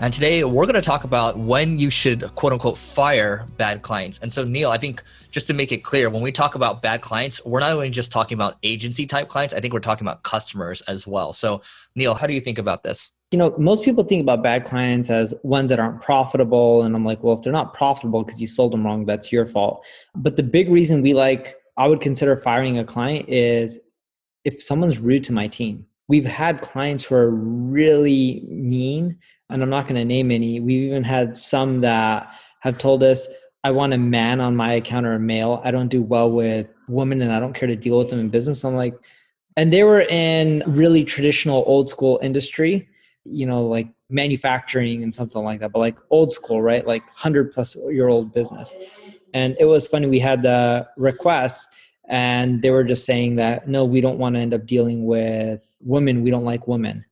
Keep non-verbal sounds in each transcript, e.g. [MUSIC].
And today we're going to talk about when you should quote unquote fire bad clients. And so, Neil, I think just to make it clear, when we talk about bad clients, we're not only just talking about agency type clients, I think we're talking about customers as well. So, Neil, how do you think about this? You know, most people think about bad clients as ones that aren't profitable. And I'm like, well, if they're not profitable because you sold them wrong, that's your fault. But the big reason we like, I would consider firing a client is if someone's rude to my team. We've had clients who are really mean, and I'm not going to name any. We've even had some that have told us, I want a man on my account or a male. I don't do well with women and I don't care to deal with them in business. I'm like, and they were in really traditional old school industry, you know, like manufacturing and something like that, but like old school, right? Like 100 plus year old business. And it was funny. We had the request and they were just saying that no we don't want to end up dealing with women we don't like women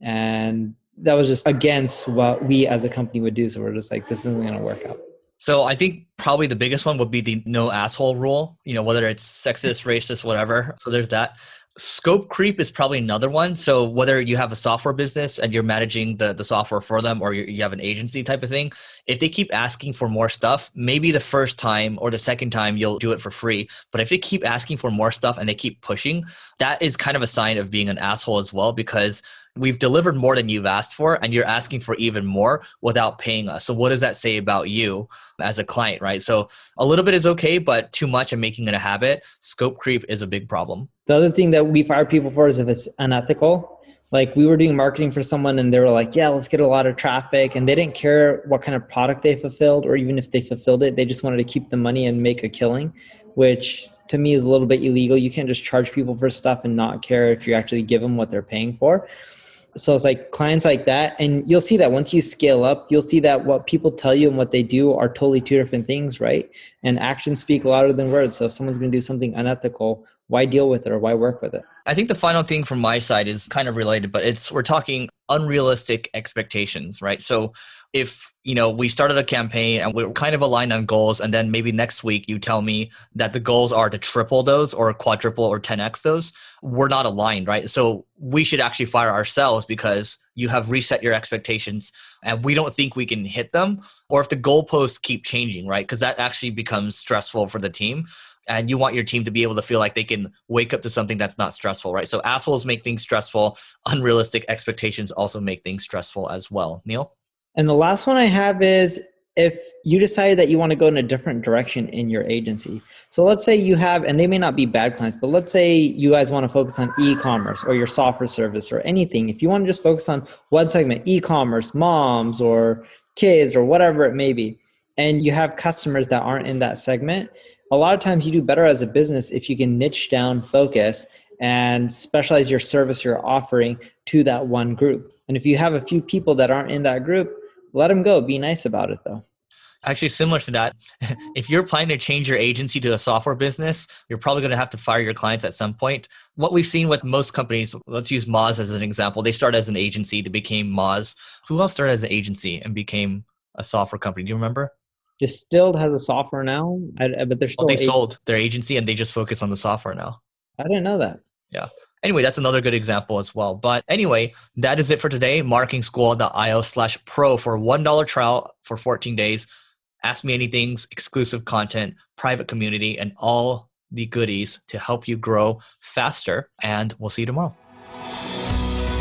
and that was just against what we as a company would do. So we're just like this isn't going to work out. So i think probably the biggest one would be the no asshole rule you know whether it's sexist racist whatever. So there's that. Scope creep is probably another one. So whether you have a software business and you're managing the, the software for them or you have an agency type of thing if they keep asking for more stuff maybe the first time or the second time you'll do it for free. But if they keep asking for more stuff and they keep pushing that is kind of a sign of being an asshole as well because we've delivered more than you've asked for and you're asking for even more without paying us. So what does that say about you as a client right? So a little bit is okay but too much and making it a habit scope creep is a big problem. The other thing that we fire people for is if it's unethical. Like we were doing marketing for someone and they were like yeah let's get a lot of traffic and they didn't care what kind of product they fulfilled or even if they fulfilled it they just wanted to keep the money and make a killing which to me is a little bit illegal. You can't just charge people for stuff and not care if you actually give them what they're paying for so it's like clients like that and you'll see that once you scale up you'll see that what people tell you and what they do are totally two different things right? And actions speak louder than words. So if someone's going to do something unethical why deal with it or why work with it? I think the final thing from my side is kind of related but it's we're talking unrealistic expectations right? So if you know we started a campaign and we're kind of aligned on goals and then maybe next week you tell me that the goals are to triple those or quadruple or 10x those we're not aligned right? So we should actually fire ourselves because you have reset your expectations and we don't think we can hit them or if the goalposts keep changing right? Because that actually becomes stressful for the team and you want your team to be able to feel like they can wake up to something that's not stressful right so assholes make things stressful unrealistic expectations also make things stressful as well neil and the last one I have is if you decided that you want to go in a different direction in your agency. So let's say you have, and they may not be bad clients, but let's say you guys want to focus on e commerce or your software service or anything. If you want to just focus on one segment, e commerce, moms or kids or whatever it may be, and you have customers that aren't in that segment, a lot of times you do better as a business if you can niche down, focus, and specialize your service you're offering to that one group. And if you have a few people that aren't in that group, let them go. Be nice about it though. Actually, similar to that, [LAUGHS] if you're planning to change your agency to a software business, you're probably going to have to fire your clients at some point. What we've seen with most companies, let's use Moz as an example. They start as an agency, they became Moz. Who else started as an agency and became a software company? Do you remember? Distilled has a software now, but they're oh, still. Well, they sold their agency and they just focus on the software now. I didn't know that. Yeah anyway, that's another good example as well. But anyway, that is it for today. Marketingschool.io slash pro for $1 trial for 14 days. Ask me anything, exclusive content, private community, and all the goodies to help you grow faster. And we'll see you tomorrow.